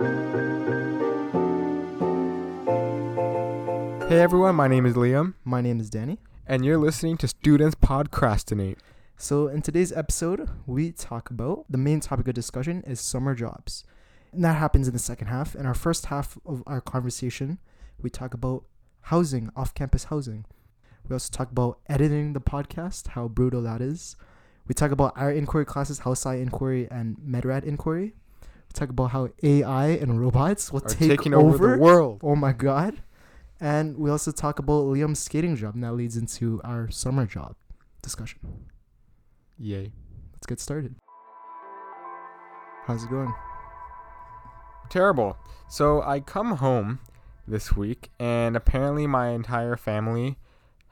Hey everyone, my name is Liam, My name is Danny. and you're listening to Students Podcrastinate. So, in today's episode, we talk about the main topic of discussion is summer jobs. And that happens in the second half. In our first half of our conversation, we talk about housing, off campus housing. We also talk about editing the podcast, how brutal that is. We talk about our inquiry classes, health sci inquiry and medrad inquiry. Talk about how AI and robots will Are take taking over, the world. Oh my god. And we also talk about Liam's skating job, and that leads into our summer job discussion. Yay. Let's get started. How's it going? Terrible. So I come home this week, and apparently my entire family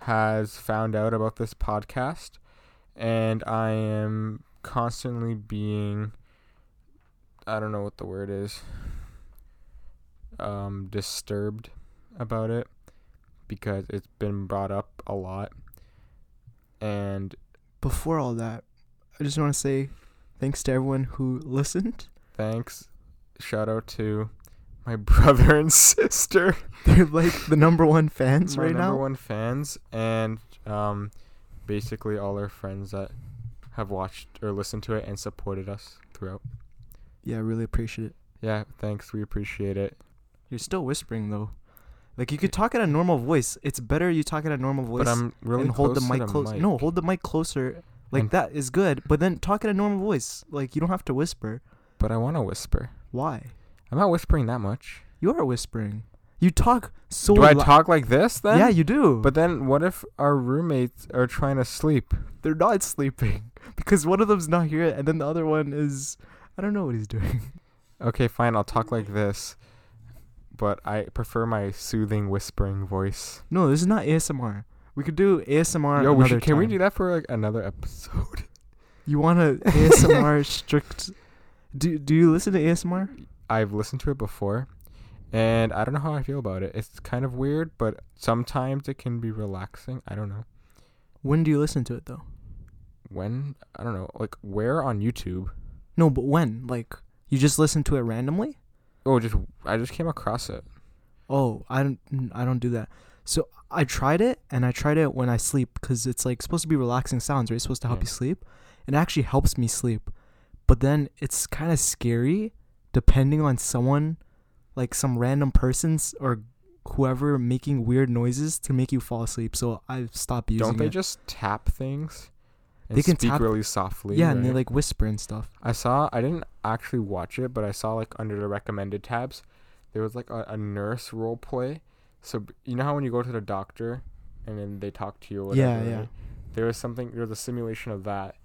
has found out about this podcast, and I am constantly being. I don't know what the word is. Um, disturbed about it because it's been brought up a lot, and Before all that, I just want to say thanks to everyone who listened. thanks. Shout out to my brother and sister. They're like the number one fans right number now. Number one fans and um, basically all our friends that have watched or listened to it and supported us throughout. Yeah, I really appreciate it. Yeah, thanks. We appreciate it. You're still whispering though. Like you could talk at a normal voice. It's better you talk at a normal voice but I'm really and hold the close mic. No, hold the mic closer. Like that is good. But then talk at a normal voice. Like you don't have to whisper. But I want to whisper. Why? I'm not whispering that much. You are whispering. You talk so. do I lou- talk like this then? Yeah, you do. But then what if our roommates are trying to sleep? they're not sleeping because one of them's not here and then the other one is I don't know what he's doing. Okay, fine. I'll talk like this. But I prefer my soothing whispering voice. No, this is not ASMR. We could do ASMR Yo, we should, can we do that for like another episode? You want a ASMR strict Do do you listen to ASMR? I've listened to it before, and I don't know how I feel about it. It's kind of weird, but sometimes it can be relaxing. I don't know When do you listen to it though? when. I don't know, like where on YouTube. No, but when? Like you just listen to it randomly? Oh, just I just came across it. Oh, I don't I don't do that. So I tried it and I tried it when I sleep cuz it's like supposed to be relaxing sounds, right? It's supposed to help Yeah. you sleep. It actually helps me sleep. But then it's kind of scary depending on someone like some random persons or whoever making weird noises to make you fall asleep. So I've stopped using it. Don't they it. just tap things? They can speak tap- really softly. yeah, and they like whisper and stuff. I saw. I didn't actually watch it, but I saw like under the recommended tabs, there was like a, a nurse role play. So you know how when you go to the doctor, and then they talk to you. Or Yeah, yeah. right? There was something. There was a simulation of that,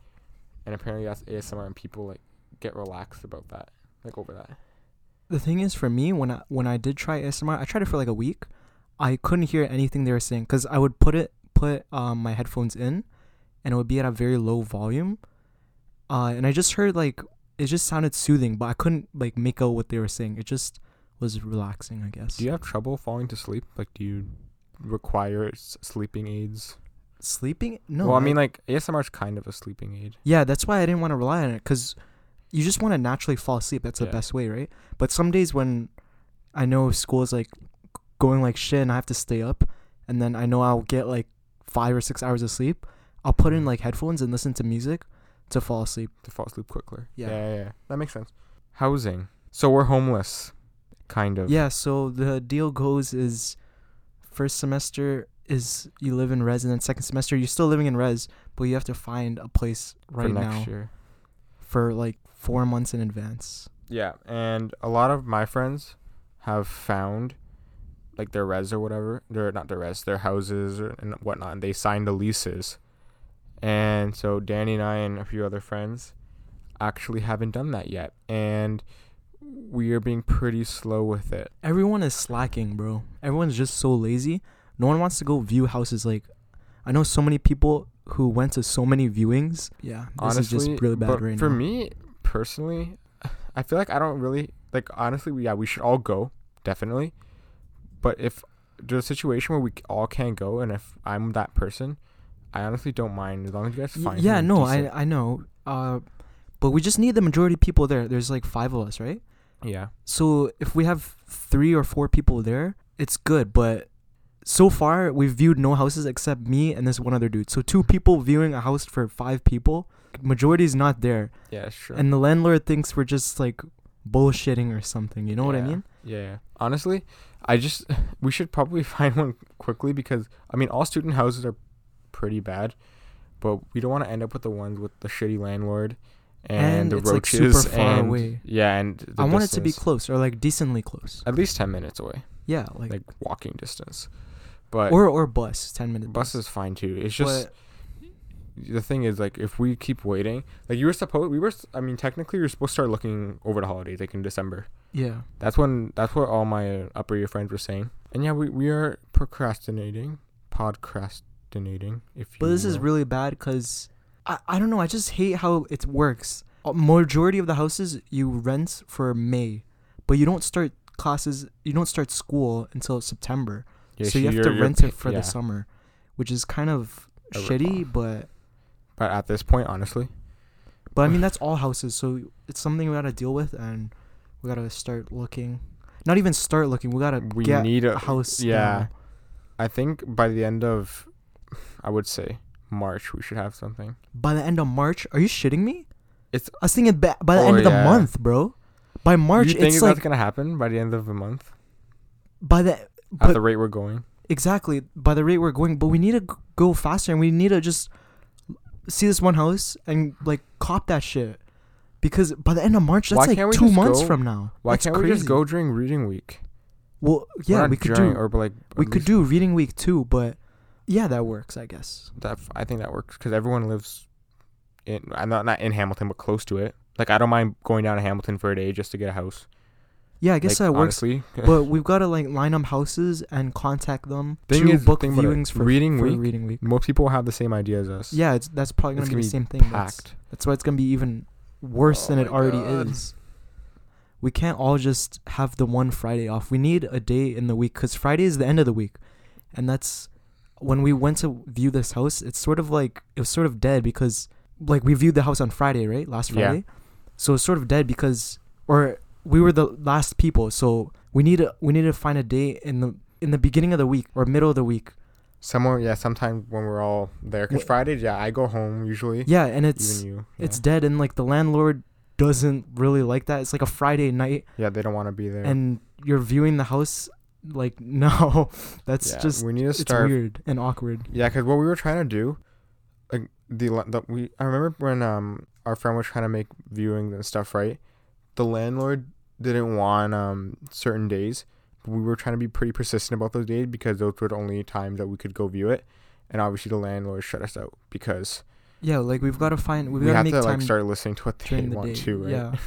and apparently that's ASMR, and people like get relaxed about that, like over that. The thing is, for me, when I when I did try ASMR, I tried it for like a week. I couldn't hear anything they were saying because I would put it put um my headphones in, and it would be at a very low volume. Uh, and I just heard like it just sounded soothing, but I couldn't like make out what they were saying. It just was relaxing, I guess. Do you have trouble falling to sleep? Like, do you require s- sleeping aids? Sleeping? No. well, I mean, like ASMR is kind of a sleeping aid. Yeah, that's why I didn't want to rely on it because you just want to naturally fall asleep. That's the Yeah. best way, right? But some days when I know school is like going like shit and I have to stay up, and then I know I'll get like five or six hours of sleep, I'll put in like headphones and listen to music to fall asleep. to fall asleep quicker. Yeah. yeah, yeah, yeah. That makes sense. Housing. So we're homeless, kind of. Yeah, so the deal goes is first semester is you live in res, and then second semester you're still living in res, but you have to find a place for right next now year. for like four months in advance. Yeah, and a lot of my friends have found like their res or whatever. They're not their res, their houses or, and whatnot. And they signed the leases, and so Danny and I and a few other friends actually haven't done that yet, and we are being pretty slow with it. Everyone is slacking, bro. Everyone's just so lazy. No one wants to go view houses. Like, I know so many people who went to so many viewings. Yeah, this honestly, is just really bad but right for now. me personally, I feel like I don't really like. Honestly, yeah, we should all go definitely. But if there's a situation where we all can't go, and if I'm that person, I honestly don't mind as long as you guys find. yeah, no, decent. I I know. Uh, but we just need the majority of people there. There's like five of us, right? Yeah. So if we have three or four people there, it's good. But so far, we've viewed no houses except me and this one other dude. So two people viewing a house for five people. Majority is not there, Yeah, sure. and the landlord thinks we're just like bullshitting or something. You know what I mean? Yeah, yeah. Honestly, I just we should probably find one quickly because I mean all student houses are pretty bad, but we don't want to end up with the ones with the shitty landlord and, And the it's, like, roaches super far and away. yeah, and I want it to be close or like decently close. at least ten minutes away, Yeah, like, like walking distance. But or or bus, ten minutes. bus is fine too. It's just But the thing is like if we keep waiting, like you were supposed we were i mean technically you're supposed to start looking over the holidays like in December. yeah, That's when that's what all my upper year friends were saying. And yeah, we, we are procrastinating, podcrastinating. If but this is really bad because I I don't know. I just hate how it works. A majority of the houses you rent for May, but you don't start classes. You don't start school until September. Yeah, so you have to rent it for yeah. the summer, which is kind of A shitty. rip-off. But But at this point, honestly, but I mean that's all houses, so it's something we gotta deal with, and we gotta start looking. Not even start looking. We gotta we get need a a house. Yeah, now. I think by the end of, I would say March, we should have something. By the end of March, are you shitting me? It's- I was thinking ba- by the Oh, end of the month, bro. By March, you think it's that's like gonna happen by the end of the month by the at the rate we're going? exactly by the rate we're going. But we need to go faster, and we need to just see this one house and like cop that shit. Because by the end of March, that's Why like two months go- from now. Why That's can't we just go during reading week? Well, yeah, we could during, do or like we could do reading week too, but yeah, that works, I guess. that. I think that works because everyone lives in. I'm not not in Hamilton, but close to it. Like I don't mind going down to Hamilton for a day just to get a house. Yeah, I guess like, that works. Honestly, But we've got to like line up houses and contact them Thing to is- book thing viewings for reading for week, reading week. most people have the same idea as us. Yeah, it's that's probably gonna It's be gonna the be same thing. That's, packed. that's why it's gonna be even worse Oh than it already God. is. We can't all just have the one Friday off. We need a day in the week because Friday is the end of the week, and that's when we went to view this house. It's sort of like it was sort of dead because like we viewed the house on Friday, right? Last Friday. Yeah. Friday, so it's sort of dead because or we were the last people. So we need to we need to find a day in the in the beginning of the week or middle of the week. Somewhere, yeah, sometime when we're all there. Because Wh- Fridays, yeah, I go home usually. Yeah, and it's even you. it's dead and like the landlord doesn't really like that it's like a friday night yeah, they don't want to be there. and you're viewing the house like no that's yeah, just we need to it's start. weird and awkward Yeah, because what we were trying to do, like the, the we I remember when um our friend was trying to make viewings and stuff right, the landlord didn't want um certain days. But we were trying to be pretty persistent about those days because those were the only times that we could go view it, and obviously the landlord shut us out because yeah like we've got to find we've we got to make to time like start listening to what they the want day to, right? yeah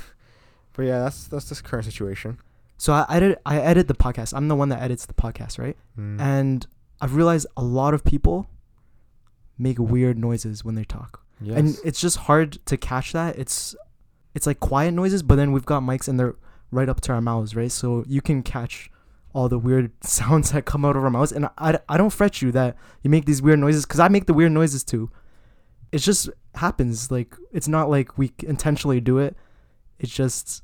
But yeah, that's that's this current situation. So i edit i edit the podcast. I'm the one that edits the podcast right? Mm. and i've realized a lot of people make weird noises when they talk. Yes. and it's just hard to catch that. It's it's like quiet noises but then we've got mics and they're right up to our mouths right? So you can catch all the weird sounds that come out of our mouths. And i, I don't fret you that you make these weird noises because i make the weird noises too. It just happens. Like it's not like we intentionally do it. It's just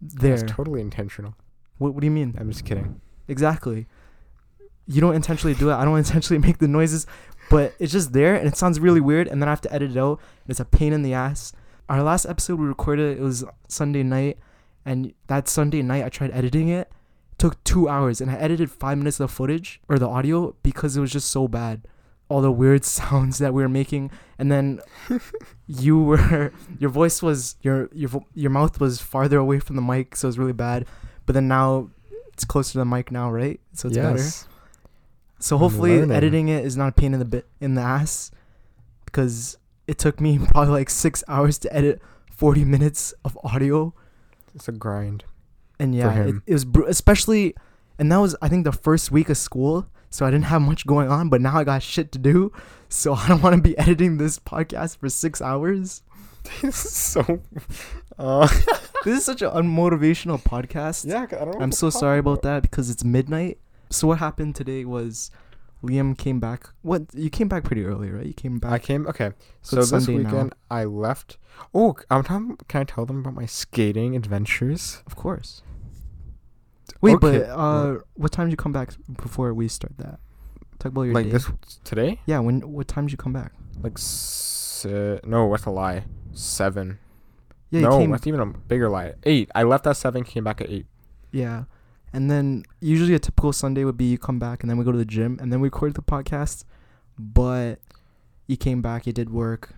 there It's totally intentional. what, what do you mean I'm just kidding. Exactly. You don't intentionally do it. I don't intentionally make the noises, but it's just there and it sounds really weird and then I have to edit it out and it's a pain in the ass. Our last episode we recorded it was Sunday night and that Sunday night I tried editing it. took 2 hours and I edited 5 minutes of the footage or the audio because it was just so bad. All the weird sounds that we were making and then you were your voice was your your your mouth was farther away from the mic so it was really bad. But then now it's closer to the mic now, right? So it's better. So hopefully editing it is not a pain in the bit in the ass because it took me probably like 6 hours to edit 40 minutes of audio It's a grind. and yeah, it, it was br- especially and that was I think the first week of school, so I didn't have much going on, but now I got shit to do. So I don't want to be editing this podcast for 6 hours. this is so. Uh, This is such an unmotivational podcast. yeah, I don't know. I'm so sorry about that because it's midnight. So what happened today was Liam came back. What you came back pretty early, right? You came back. I came okay. So So, this Sunday now. weekend I left. Oh, I'm talking. Can I tell them about my skating adventures? Of course. Wait, Okay, but uh, what time did you come back before we start that? Talk about your like day. this today? Yeah, when what time did you come back? Like s- uh, no, that's a lie. Seven. Yeah, no, came. that's even a bigger lie. Eight. I left at seven. Came back at eight. Yeah, and then usually a typical Sunday would be you come back and then we go to the gym and then we record the podcast. But you came back, you did work.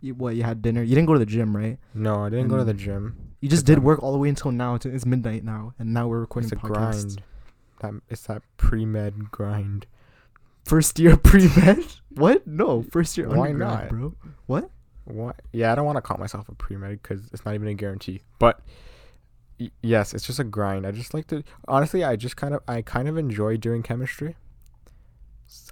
You, what you had dinner? You didn't go to the gym, right? No, I didn't go to the gym. You just did work all the way until now. It's- It's midnight now, and now we're recording It's a grind. That it's that pre med grind. First year pre med? what? No, first year Why not? bro. What? What? Yeah, I don't want to call myself a pre med because it's not even a guarantee. But y- yes, it's just a grind. I just like to. Honestly, I just kind of, I kind of enjoy doing chemistry.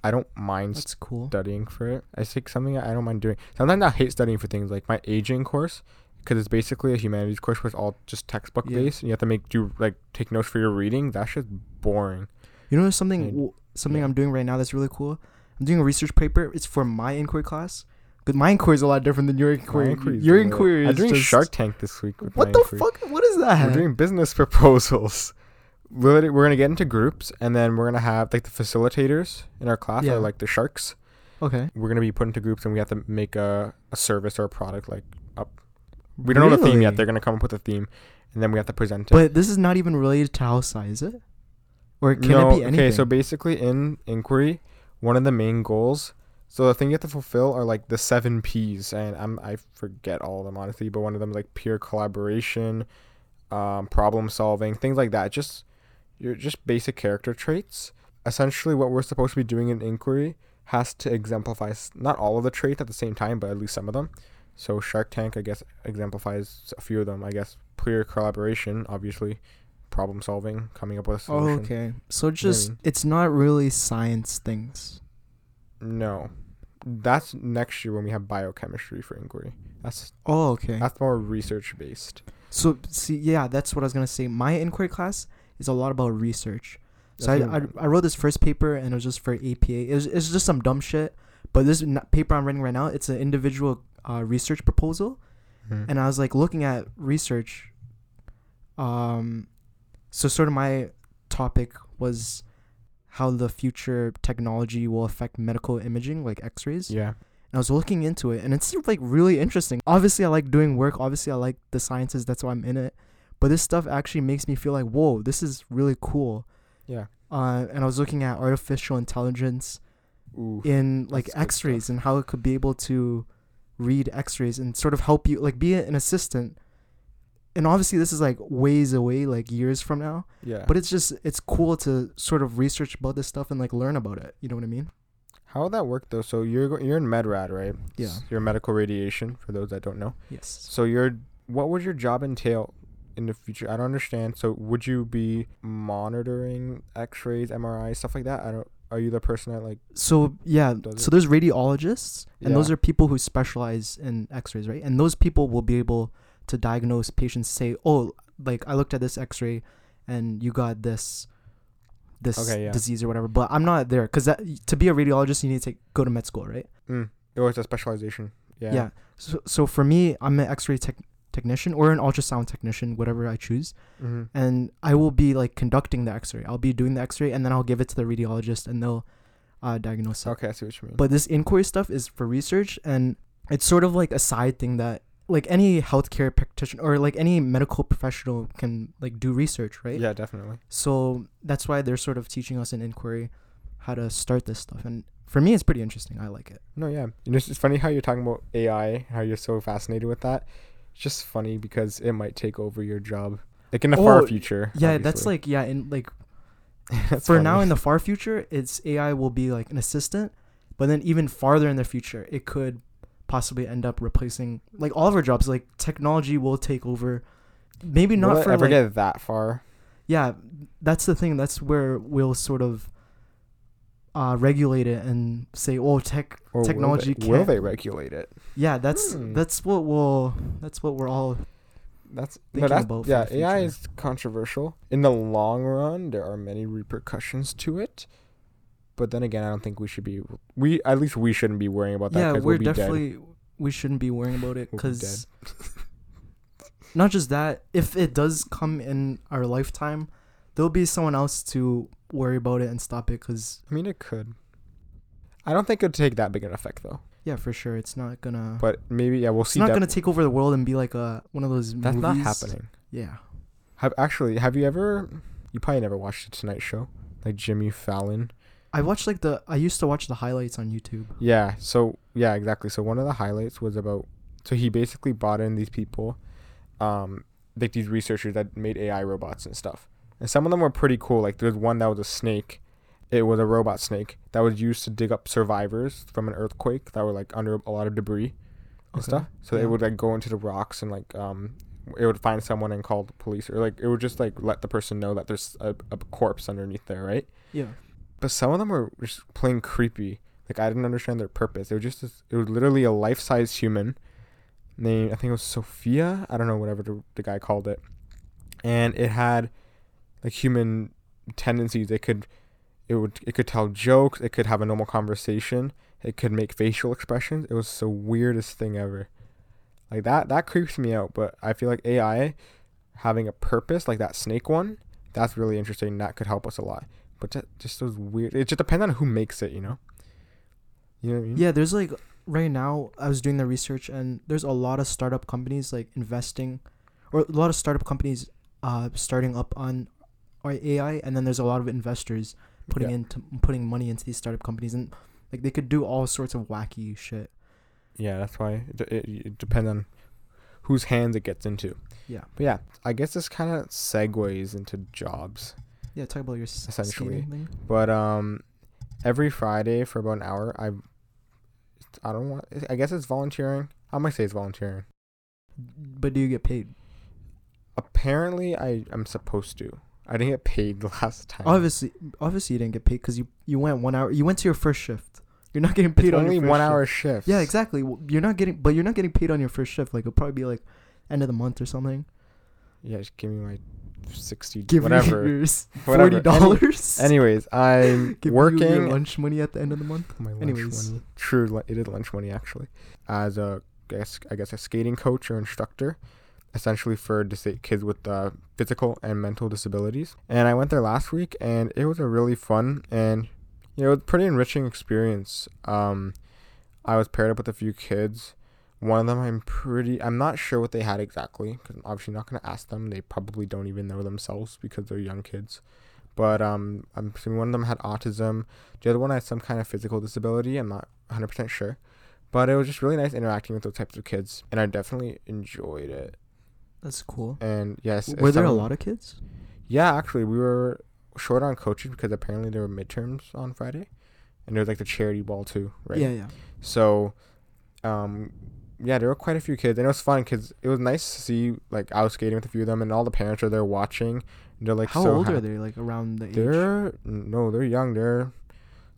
I don't mind That's cool. studying for it. I think something I don't mind doing. Sometimes I hate studying for things like my aging course because it's basically a humanities course where it's all just textbook Yeah. based. And you have to make do like take notes for your reading. That's just boring. You know something And- something yeah. I'm doing right now that's really cool. I'm doing a research paper. It's for my inquiry class. But my inquiry is a lot different than your inquiry. your inquiry is I'm doing just Shark Tank this week. With What the inquiry. fuck? What is that? We're doing business proposals. Literally, we're gonna get into groups, and then we're gonna have like the facilitators in our class Yeah. are like the sharks. okay. We're gonna be put into groups, and we have to make a, a service or a product like up. We don't know the theme yet. They're gonna come up with a theme, and then we have to present it. But this is not even related to health sci, is it? Or can no, it be anything? okay. So basically, in inquiry, one of the main goals. So the thing you have to fulfill are like the seven P's, and I'm I forget all of them honestly, but one of them is like peer collaboration, um, problem solving, things like that. Just you're just basic character traits. Essentially, what we're supposed to be doing in inquiry has to exemplify not all of the traits at the same time, but at least some of them. So Shark Tank, I guess, exemplifies a few of them. I guess peer collaboration, obviously, problem solving, coming up with a solution. oh, okay. So just it's not really science things. No, that's next year when we have biochemistry for inquiry. That's Oh, okay. that's more research based. So see, yeah, that's what I was gonna say. My inquiry class is a lot about research. So I, I, I wrote this first paper and it was just for APA. It was it's just some dumb shit. But this n- paper I'm writing right now, it's an individual uh, research proposal, Mhm. and I was like looking at research. Um, so sort of my topic was how the future technology will affect medical imaging, like X-rays. yeah, And I was looking into it, and it seemed like really interesting. Obviously, I like doing work. Obviously, I like the sciences. That's why I'm in it. But this stuff actually makes me feel like, whoa, this is really cool. yeah. Uh, and I was looking at artificial intelligence Ooh, in like X-rays and how it could be able to read X-rays and sort of help you, like, be an assistant. And obviously, this is like ways away, like years from now. yeah. But it's just it's cool to sort of research about this stuff and like learn about it. You know what I mean? how would that work though? So you're you're in MedRad, right? Yeah. You're medical radiation for those that don't know. Yes. So you're what would your job entail in the future? I don't understand. So would you be monitoring X-rays, MRIs, stuff like that? I don't. Are you the person that like? So yeah, so there's radiologists, and those are people who specialize in X-rays, right? And those people will be able to diagnose patients. Say, oh, like I looked at this X-ray, and you got this, this Okay, yeah. disease or whatever. But I'm not there because that to be a radiologist, you need to go to med school, right? Mm, or it's a specialization. Yeah. Yeah. So so for me, I'm an X-ray tech technician or an ultrasound technician, whatever I choose, Mm-hmm. and I will be like conducting the X-ray. I'll be doing the X-ray, and then I'll give it to the radiologist, and they'll uh, diagnose it. Okay, I see what you mean. But this inquiry stuff is for research, and it's sort of like a side thing that like any healthcare practitioner or like any medical professional can like do research, right? yeah, definitely. So that's why they're sort of teaching us in inquiry how to start this stuff, and for me, it's pretty interesting. I like it. No, yeah. You know, it's it's funny how you're talking about AI, how you're so fascinated with that. It's just funny because it might take over your job, like in the Oh, far future. Yeah, that's like yeah, in like for now in the far future, it's AI will be like an assistant, but then even farther in the future, it could possibly end up replacing like all of our jobs. Like technology will take over. Maybe not Will for ever like, get that far. yeah, that's the thing. That's where we'll sort of uh, regulate it and say, oh, tech Or will technology they- will can't. they regulate it? Yeah, that's Hmm. that's what we'll that's what we're all. That's Thinking no, that's about yeah. AI is controversial. In the long run, there are many repercussions to it. But then again, I don't think we should be. We at least we shouldn't be worrying about that. yeah, we're we'll be dead. definitely we shouldn't be worrying about it We'll be because not just that. If it does come in our lifetime, there'll be someone else to worry about it and stop it. Cause I mean, it could. I don't think it'd take that big an effect though. yeah, for sure, it's not gonna. But maybe yeah, we'll see. it's not def- gonna take over the world and be like a one of those. That's not happening. Yeah. Have actually have you ever? You probably never watched the Tonight Show, like Jimmy Fallon. I watched like the. I used to watch the highlights on YouTube. Yeah. So yeah, exactly. So one of the highlights was about. So he basically brought in these people, um, like these researchers that made AI robots and stuff. And some of them were pretty cool. Like there's one that was a snake. It was a robot snake that was used to dig up survivors from an earthquake that were like under a lot of debris and Okay. stuff. So Yeah. it would like go into the rocks and like um, it would find someone and call the police or like it would just like let the person know that there's a, a corpse underneath there, right? Yeah. But some of them were just plain creepy. Like I didn't understand their purpose. It was just this, it was literally a life-size human named I think it was Sophia. I don't know whatever the, the guy called it, and it had like human tendencies. It could it would it could tell jokes. It could have a normal conversation. It could make facial expressions. It was the weirdest thing ever. Like that that creeps me out. But I feel like AI having a purpose like that snake one, that's really interesting. That could help us a lot. But ju- just those weird. It just depends on who makes it. You know. You know what I mean? Yeah, there's like right now I was doing the research and there's a lot of startup companies like investing or a lot of startup companies uh starting up on AI and then there's a lot of investors putting Yeah. into putting money into these startup companies and like they could do all sorts of wacky shit. Yeah, that's why it, it, it depends on whose hands it gets into. Yeah. But yeah, I guess this kind of segues into jobs. Yeah, talk about your Essentially. thing. But um, every Friday for about an hour, I I don't want. I guess it's volunteering. I might say it's volunteering. But do you get paid? Apparently, I am supposed to. I didn't get paid the last time. Obviously, obviously you didn't get paid because you you went one hour. You went to your first shift. You're not getting it's paid on only your first one shift. hour shift. Yeah, exactly. You're not getting, but you're not getting paid on your first shift. Like it'll probably be like end of the month or something. Yeah, just give me my sixty Give whatever. me forty dollars. Anyways, I'm Give you working lunch money at the end of the month. my lunch Anyways. money. True, it is lunch money actually. As a guess, I guess a skating coach or instructor, essentially for dis- kids with uh, physical and mental disabilities. And I went there last week, and it was a really fun and you know, pretty enriching experience. Um, I was paired up with a few kids. One of them, I'm pretty, I'm not sure what they had exactly because I'm obviously not gonna ask them. They probably don't even know themselves because they're young kids. But um, I'm assuming one of them had autism. The other one had some kind of physical disability. I'm not 100% sure. But it was just really nice interacting with those types of kids. And I definitely enjoyed it. That's cool. And yes. Were there a lot of kids? Yeah, actually, we were short on coaches because apparently there were midterms on Friday. And there was like the charity ball too, right? Yeah, yeah. So, um, yeah, there were quite a few kids, and it was fun because it was nice to see like I was skating with a few of them, and all the parents are there watching. And they're like, How so old happy. are they? Like around the age? They're no, they're young. They're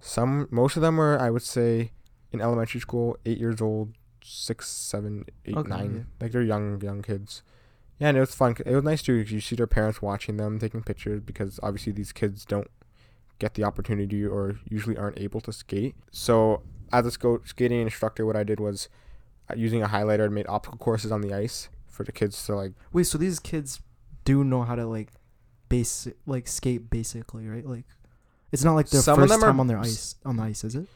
some. Most of them were, I would say, in elementary school, eight years old, six, seven, eight, Okay, nine. yeah. Like they're young, young kids. Yeah, and it was fun. It was nice too. 'cause you see their parents watching them, taking pictures, because obviously these kids don't get the opportunity or usually aren't able to skate. So as a sco- skating instructor, what I did was uh, using a highlighter, I made obstacle courses on the ice for the kids to like Wait, so these kids do know how to like base like skate basically, right? Like it's not like their Some of first are time on their ice on the ice, is it?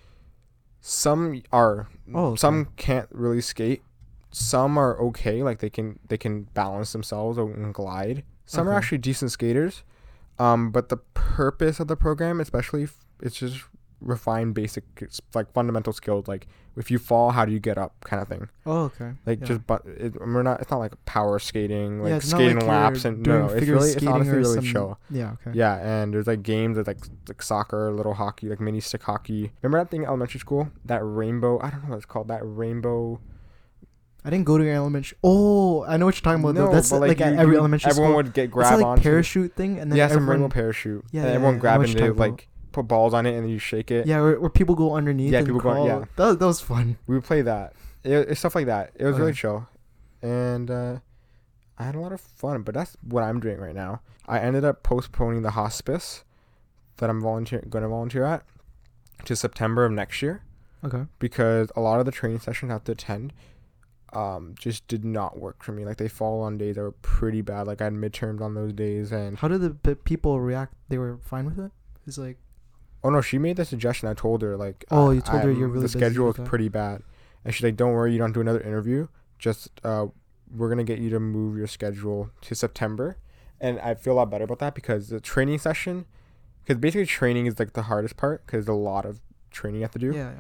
Some are. Oh, okay. Some can't really skate. Some are okay, like they can they can balance themselves and glide. Some are actually decent skaters. Um, but the purpose of the program, especially, f- it's just refine basic, like fundamental skills, like if you fall, how do you get up, kind of thing. Oh, okay. Like Yeah. just, but it, we're not. It's not like power skating, like yeah, skating like laps and no. It's figure really, it's skating honestly or really some- chill. Yeah, okay. Yeah, and there's like games that like like soccer, little hockey, like mini stick hockey. Remember that thing in elementary school? That rainbow. I don't know what it's called. That rainbow. I didn't go to your elementary. Oh, I know what you're talking about. though. That's but, like, at every you- elementary everyone school. would get grab like onto. parachute thing, and then yeah, some everyone, rainbow parachute. Yeah, and yeah, everyone yeah, grab it and like put balls on it and then you shake it. Yeah, where, where people go underneath. Yeah, people go- yeah. That, that was fun. We would play that. It, it's stuff like that. It was really Okay. chill, and uh, I had a lot of fun. But that's what I'm doing right now. I ended up postponing the hospice that I'm volunteer going to volunteer at to September of next year Okay. because a lot of the training sessions I have to attend um just did not work for me. Like they fall on days that were pretty bad. Like I had midterms on those days and How did the p- people react? They were fine with it. It's like, oh no, she made the suggestion. I told her like Oh, you told her I'm- you're really the schedule is pretty bad. And she's like, Don't worry, you don't do another interview. Just uh we're gonna get you to move your schedule to September. And I feel a lot better about that because the training session because basically training is like the hardest part because a lot of training you have to do. yeah, yeah.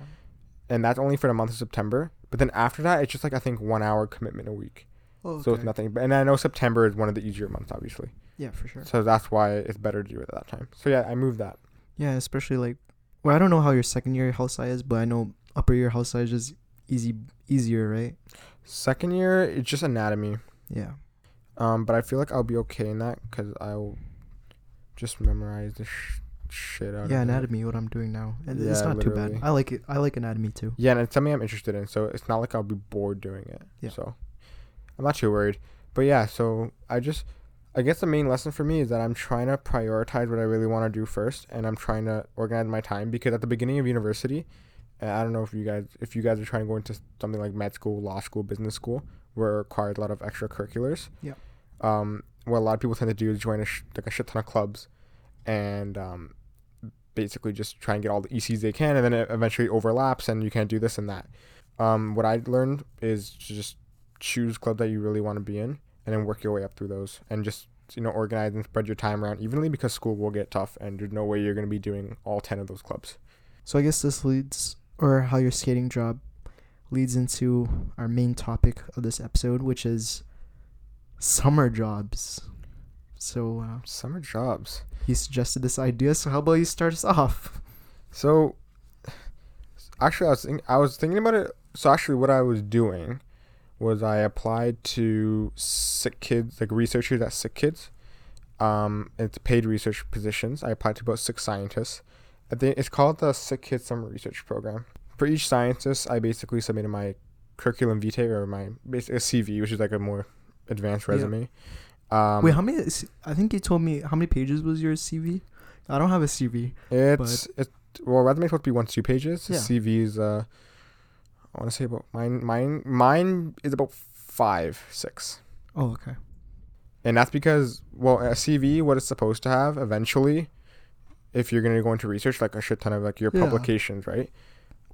and that's only for the month of September. But then after that, it's just like I think one hour commitment a week, Oh, so it's nothing. But and I know September is one of the easier months, obviously. Yeah, for sure. So that's why it's better to do it at that time. So yeah, I moved that. Yeah, especially like, well, I don't know how your second year health sci is, but I know upper year health sci is easy, easier, right? Second year, it's just anatomy. Yeah. Um, but I feel like I'll be okay in that because I'll just memorize the sh- shit out Yeah, of it. anatomy, what I'm doing now, and it's Yeah, not too bad. I like it. I like anatomy too. Yeah, and it's something I'm interested in, so it's not like I'll be bored doing it. Yeah. So I'm not too worried. But yeah, so I just I guess the main lesson for me is that I'm trying to prioritize what I really want to do first and I'm trying to organize my time because at the beginning of university, and I don't know if you guys if you guys are trying to go into something like med school, law school, business school, where it requires a lot of extracurriculars. Yeah. Um what a lot of people tend to do is join a sh- like a shit ton of clubs and um basically just try and get all the ECs they can, and then it eventually overlaps, and you can't do this and that. Um, what I learned is to just choose clubs that you really want to be in, and then work your way up through those, and just you know organize and spread your time around evenly because school will get tough, and there's no way you're gonna be doing all ten of those clubs. So I guess this leads, or how your skating job leads into our main topic of this episode, which is summer jobs. So uh, Summer jobs. he suggested this idea. So how about you start us off? So, actually, I was think- I was thinking about it. So actually, what I was doing was I applied to sick kids, like researchers at sick kids. Um, it's paid research positions. I applied to about six scientists. I think it's called the Sick Kids Summer Research Program. For each scientist, I basically submitted my curriculum vitae or my basic CV, which is like a more advanced resume. Um, Wait, how many? I think you told me how many pages was your CV. I don't have a CV. It's it well resume supposed to be one to two pages. Yeah. CV is uh I want to say about mine mine mine is about five six. Oh okay. and that's because well a CV what it's supposed to have eventually, if you're gonna go into research like a shit ton of like your Yeah. publications right.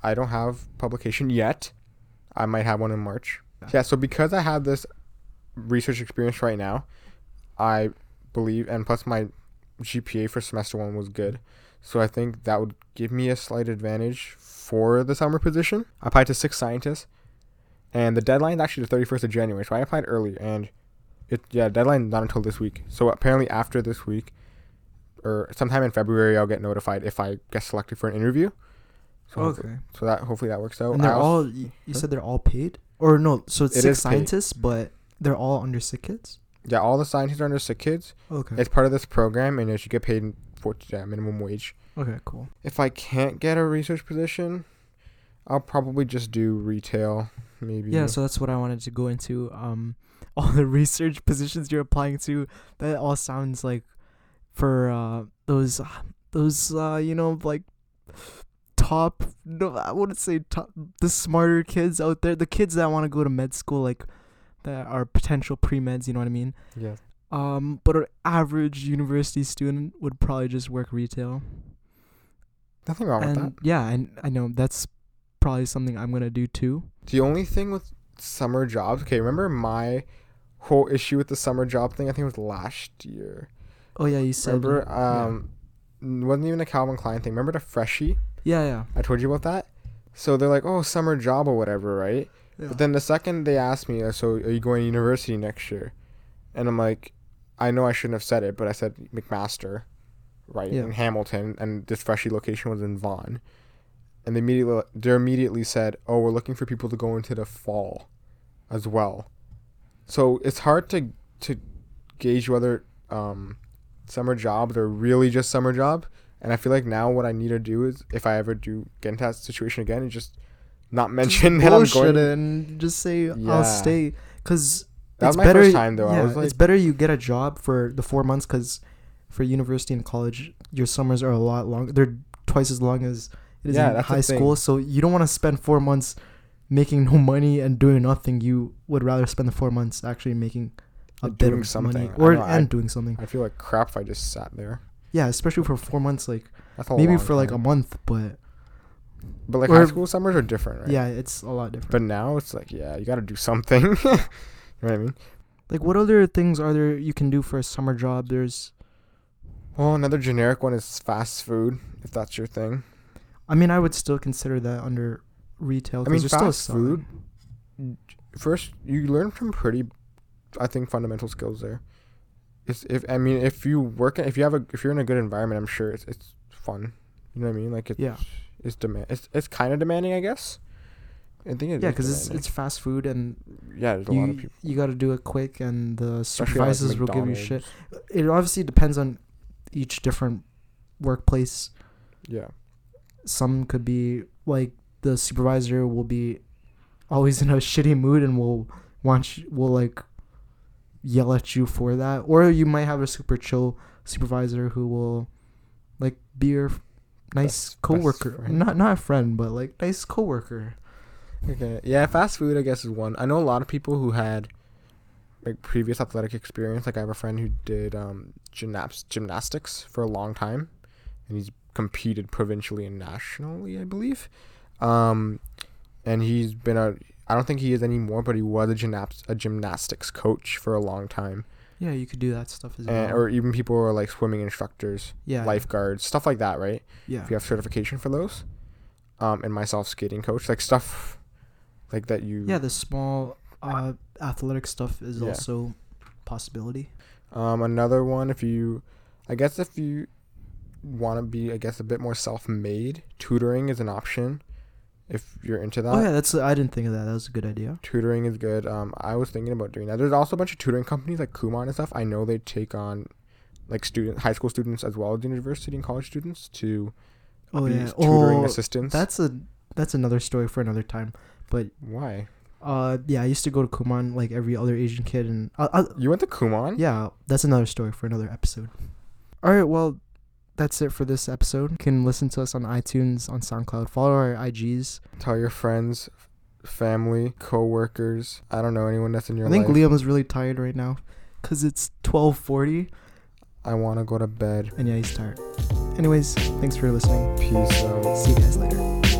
I don't have publication yet. I might have one in March. Yeah. Yeah. So because I have this research experience right now, I believe, and plus my GPA for semester one was good. So I think that would give me a slight advantage for the summer position. I applied to six scientists, and the deadline is actually the 31st of January. So I applied early, and it yeah deadline not until this week. So apparently after this week, or sometime in February, I'll get notified if I get selected for an interview. So hopefully- Okay. so that hopefully that works out. and they're also- all. You you said they're all paid, or no? So it's It six is paid. scientists, but they're all under sick kids. Yeah all the scientists are under sick kids. Okay. It's part of this program, and you should get paid for yeah, minimum wage. okay. Cool. If I can't get a research position, I'll probably just do retail, maybe. Yeah, so that's what I wanted to go into. Um, all the research positions you're applying to, that all sounds like for uh those those uh you know like top no I wouldn't say top the smarter kids out there, the kids that want to go to med school like that are potential pre meds. You know what I mean? yeah. Um, but an average university student would probably just work retail. Nothing wrong with that. Yeah, and I know that's probably something I'm gonna do too. The only thing with summer jobs, okay, remember my whole issue with the summer job thing? I think it was last year. Oh yeah, you said. Remember, yeah. um, n- wasn't even a Calvin Klein thing. Remember the Freshii? Yeah, yeah. I told you about that. So they're like, oh, summer job or whatever, right? Yeah. But then the second they asked me, so are you going to university next year? And I'm like, I know I shouldn't have said it, but I said McMaster, right Yeah. in Hamilton, and this Freshii location was in Vaughan. And they immediately they immediately said, oh, we're looking for people to go into the fall, as well. So it's hard to to gauge whether um, summer jobs are really just summer job. And I feel like now what I need to do is, if I ever do get into that situation again, is just not mention that I'm going. and just say Yeah. I'll stay because That it's was my better. first time though. Yeah, I was like, it's better you get a job for the four months because for university and college your summers are a lot longer. They're twice as long as it is Yeah, in high school. So you don't want to spend four months making no money and doing nothing. You would rather spend the four months actually making a bit doing of something. money I or know, I- and doing something. I feel like crap if I just sat there. Yeah, especially for four months, like That's maybe for like a month, but But like high school summers are different, right? yeah, it's a lot different. But now it's like, yeah, you got to do something. you know what I mean? like, what other things are there you can do for a summer job? There's, Well, another generic one is fast food, if that's your thing. I mean, I would still consider that under retail. I mean, fast food. First, you learn some pretty, I think, fundamental skills there. It's if I mean, if you work, if you have a, if you're in a good environment, I'm sure it's it's fun. You know what I mean? Like it's Yeah. It's demand. It's it's kind of demanding, I guess. I think it Yeah, because it's it's fast food and yeah. There's a lot of you people. you got to do it quick, and the at, like, supervisors will give you shit. It obviously depends on each different workplace. Yeah. Some could be like the supervisor will be always in a shitty mood and will want you, will like yell at you for that, or you might have a super chill supervisor who will like be your nice Best- best coworker, friend. not not a friend, but like nice coworker. Okay. Yeah, fast food I guess is one. I know a lot of people who had like previous athletic experience. Like I have a friend who did um gymnaps gymnastics for a long time and he's competed provincially and nationally, I believe. Um and he's been a I don't think he is anymore, but he was a gymnastics a gymnastics coach for a long time. Yeah, you could do that stuff as And, well. or even people who are like swimming instructors, yeah, lifeguards, stuff like that, right? Yeah, If you have certification for those. Um and myself skating coach, like stuff like that you yeah. The small uh, athletic stuff is Yeah. also possibility. Um, another one, if you, I guess if you want to be, I guess a bit more self-made, tutoring is an option. If you're into that, oh yeah, that's I didn't think of that. That was a good idea. tutoring is good. Um, I was thinking about doing that. There's also a bunch of tutoring companies like Kumon and stuff. I know they take on, like student, high school students as well as university and college students to Oh be yeah, tutoring oh, assistants. that's a that's another story for another time. But why uh, yeah, I used to go to Kumon like every other Asian kid, and uh, uh, you went to Kumon. yeah, that's another story for another episode. All right, well, that's it for this episode. You can listen to us on iTunes, on SoundCloud. Follow our IGs. Tell your friends, family, co-workers. I don't know anyone that's in your I think life. Liam is really tired right now, cause it's twelve forty, I want to go to bed. and yeah, he's tired. Anyways, thanks for listening. Peace out. See you guys later.